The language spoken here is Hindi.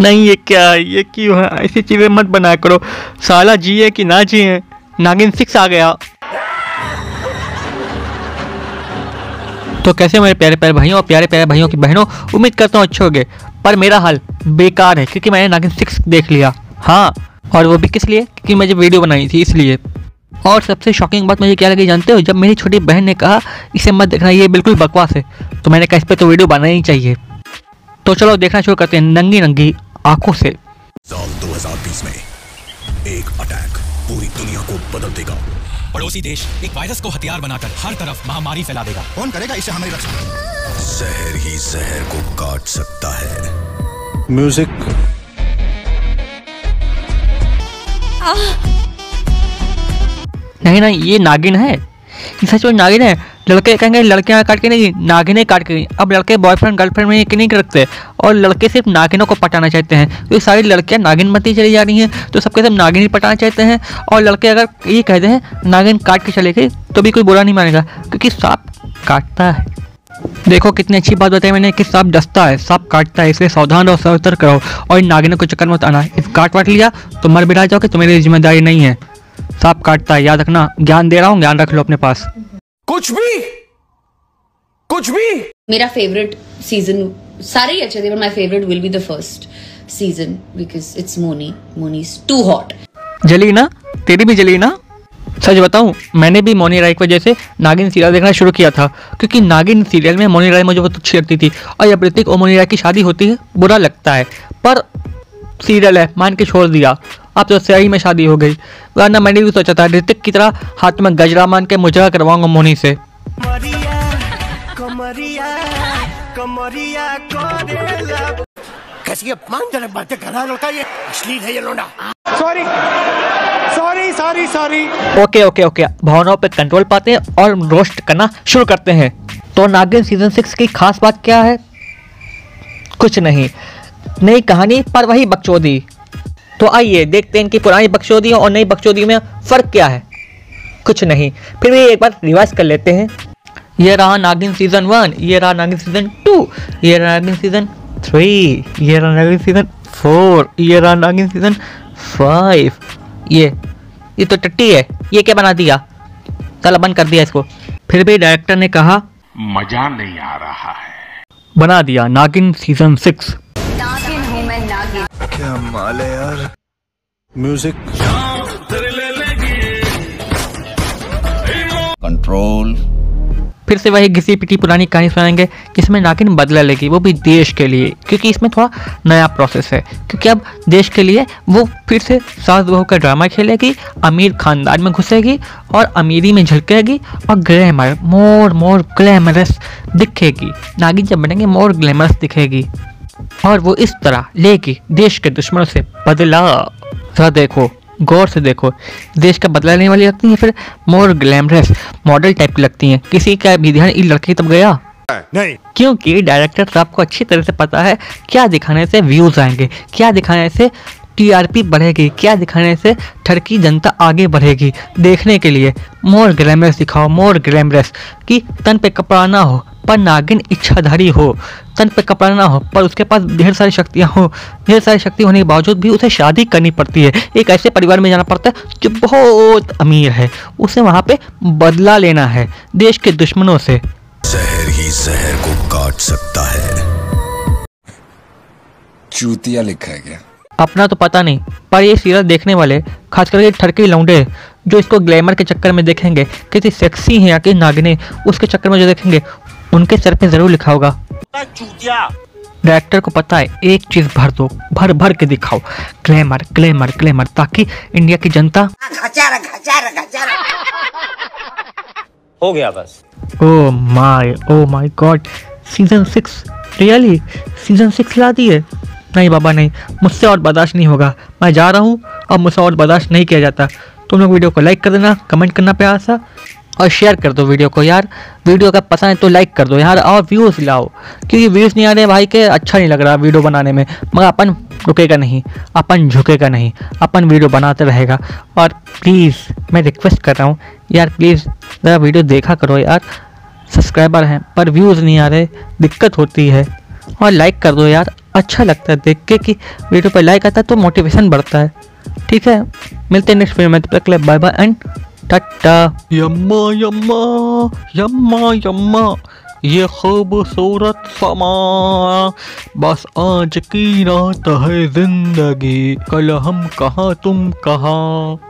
नहीं, ये क्या है ये क्यों है? ऐसी चीज़ें मत बना करो। साला जिए कि ना जिए, नागिन सिक्स आ गया। तो कैसे मेरे प्यारे प्यारे भाइयों और प्यारे प्यारे भाइयों की बहनों, उम्मीद करता हूँ अच्छे होंगे। पर मेरा हाल बेकार है, क्योंकि मैंने नागिन सिक्स देख लिया। हाँ और वो भी किस लिए? क्योंकि मुझे वीडियो बनाई थी, इसलिए। और सबसे शॉकिंग बात मुझे क्या लगी जानते हो? जब मेरी छोटी बहन ने कहा, इसे मत देखना, ये बिल्कुल बकवास है। तो मैंने कहा, इस पर तो वीडियो बनाना चाहिए। तो चलो देखना शुरू करते हैं, नंगी नंगी। आँखों से। साल 2020 में एक अटैक पूरी दुनिया को बदल देगा। पड़ोसी देश एक वायरस को हथियार बनाकर हर तरफ़ महामारी फैला देगा। कौन करेगा इसे हमारी रक्षा? जहर ही जहर को काट सकता है। म्यूज़िक। नहीं नहीं ये नागिन है? ये सच में नागिन है? लड़के कहेंगे, लड़कियाँ काट के नहीं, नागिनें काट के। अब लड़के बॉयफ्रेंड गर्लफ्रेंड में ये नहीं रखते और लड़के सिर्फ़ नागिनों को पटाना चाहते हैं। तो ये सारी लड़कियाँ नागिन बनती चली जा रही हैं। तो सबके सब नागिन ही पटाना चाहते हैं। और लड़के अगर ये कहते हैं नागिन काट के चले गए तो भी कोई बुरा नहीं मानेगा, क्योंकि सांप काटता है। देखो कितनी अच्छी बात बताई मैंने कि सांप डसता है, सांप काटता है, इसलिए सावधान और सतर्क रहो और इन नागिनों को चक्कर मत आना। इफ़ काट वाट लिया तो मर बिरा जाओ कि तुम्हारी ज़िम्मेदारी नहीं है। सांप काटता है, याद रखना, ज्ञान दे रहा हूँ, ज्ञान रख लो अपने पास। कुछ भी कुछ भी। मेरा फेवरेट सीज़न सारे ही अच्छे थे but my favourite will be the first season because it's Moni Moni is too hot जली ना तेरी भी जली ना सच बताऊँ मैंने भी मोनी राय की वजह से नागिन सीरियल देखना शुरू किया था क्योंकि नागिन सीरियल में मोनी राय मुझे बहुत अच्छी लगती थी और जब ऋतिक और मोनी राय की शादी होती है बुरा लगता है पर सीरियल है मान के छोड़ दिया। अब तो सही में शादी हो गई। वरना मैंने भी सोचा था ऋतिक की तरह हाथ में गजरा मान के मुजरा करवाऊँगा मोनी से। कैसी अपमानजनक बातें कर रहा ये? अश्लील है ये लोंडा sorry sorry sorry sorry okay okay okay भावनाओं पे कंट्रोल पाते हैं और रोस्ट करना शुरू करते हैं। तो नागिन सीज़न सिक्स की खास बात क्या है? कुछ नहीं। नई कहानी पर वही बकचोदी। तो आइए देखते हैं इनकी पुरानी बकचोदी और नई बकचोदी में फ़र्क क्या है। कुछ नहीं फिर भी एक बार रिवाइज कर लेते हैं। ये रहा नागिन सीज़न वन ये रहा नागिन सीज़न टू ये रहा नागिन सीज़न थ्री ये रहा नागिन सीज़न फोर ये रहा नागिन सीज़न फाइव ये ये तो टट्टी है ये क्या बना दिया? चलो बंद कर दिया इसको। फिर भी डायरेक्टर ने कहा मज़ा नहीं आ रहा है। बना दिया नागिन सीज़न सिक्स क्या माल है यार। म्यूज़िक कंट्रोल फिर से वही घिसी पिटी पुरानी कहानी सुनाएँगे जिसमें नागिन बदला लेगी वो भी देश के लिए क्योंकि इसमें थोड़ा नया प्रोसेस है। क्योंकि अब देश के लिए वो फिर से सास बहू का ड्रामा खेलेगी अमीर खानदान में घुसेगी और अमीरी में झलकेगी और ग्लैमर मोर मोर ग्लैमरस दिखेगी। नागिन जब बनेंगे मोर ग्लैमरस दिखेगी। और वो इस तरह लेगी देश के दुश्मनों से बदला। जरा देखो गौर से देखो देश का बदला लेने वाली लगती है फिर मोर ग्लैमरस मॉडल टाइप की लगती हैं। किसी का भी ध्यान इन लड़की तब गया? नहीं। क्योंकि डायरेक्टर साहब को अच्छी तरह से पता है क्या दिखाने से व्यूज़ आएँगे क्या दिखाने से टीआरपी बढ़ेगी क्या दिखाने से ठरकी जनता आगे बढ़ेगी। देखने के लिए मोर ग्लैमरस दिखाओ मोर ग्लैमरस कि तन पे कपड़ा ना हो। पर नागिन इच्छाधारी हो। तन पे कपड़ा ना हो पर उसके पास ढेर सारी शक्तियाँ हो। ढेर सारी शक्ति होने के बावजूद भी उसे शादी करनी पड़ती है। एक ऐसे परिवार में जाना पड़ता है जो बहुत अमीर है। उसे वहाँ पे बदला लेना है देश के दुश्मनों से। जहर ही जहर को काट सकता है। चूतिया लिखा है क्या? अपना तो पता नहीं पर ये सीरियल देखने वाले खास करके ठरके लौंडे जो इसको ग्लैमर के चक्कर में देखेंगे किसी सेक्सी हैं या कि नागिने उसके चक्कर में जो देखेंगे उनके सर पे ज़रूर लिखा होगा। डायरेक्टर को पता है एक चीज़ भर दो भर भर के दिखाओ। ग्लैमर ग्लैमर ग्लैमर ताकि इंडिया की जनता हो गया बस। ओ my oh my God season six really season six ला दी है? नहीं बाबा नहीं। मुझसे और बर्दाश्त नहीं होगा। मैं जा रहा हूँ अब मुझसे और बर्दाश्त नहीं किया जाता। तुम लोग वीडियो को लाइक कर देना कमेंट करना प्यार सा। और शेयर कर दो वीडियो को यार। वीडियो अगर पसंद है तो लाइक कर दो यार और व्यूज़ लाओ। क्योंकि व्यूज़ नहीं आ रहे भाई के अच्छा नहीं लग रहा वीडियो बनाने में। मगर अपन रुकेगा नहीं। अपन झुकेगा नहीं। अपन वीडियो बनाते रहेगा। और प्लीज़ मैं रिक्वेस्ट कर रहा हूँ, यार प्लीज़ ज़रा वीडियो देखा करो यार। सब्सक्राइबर हैं, पर व्यूज़ नहीं आ रहे। दिक्कत होती है। और लाइक कर दो यार। अच्छा लगता है देख के कि वीडियो पर लाइक आता है तो मोटिवेशन बढ़ता है। ठीक है? मिलते हैं नेक्स्ट वीडियो में, तब तक बाय बाय एंड टाटा यम्मा यम्मा यम्मा यम्मा, ये खूबसूरत समा। बस आज की रात है ज़िंदगी, कल हम कहाँ, तुम कहाँ?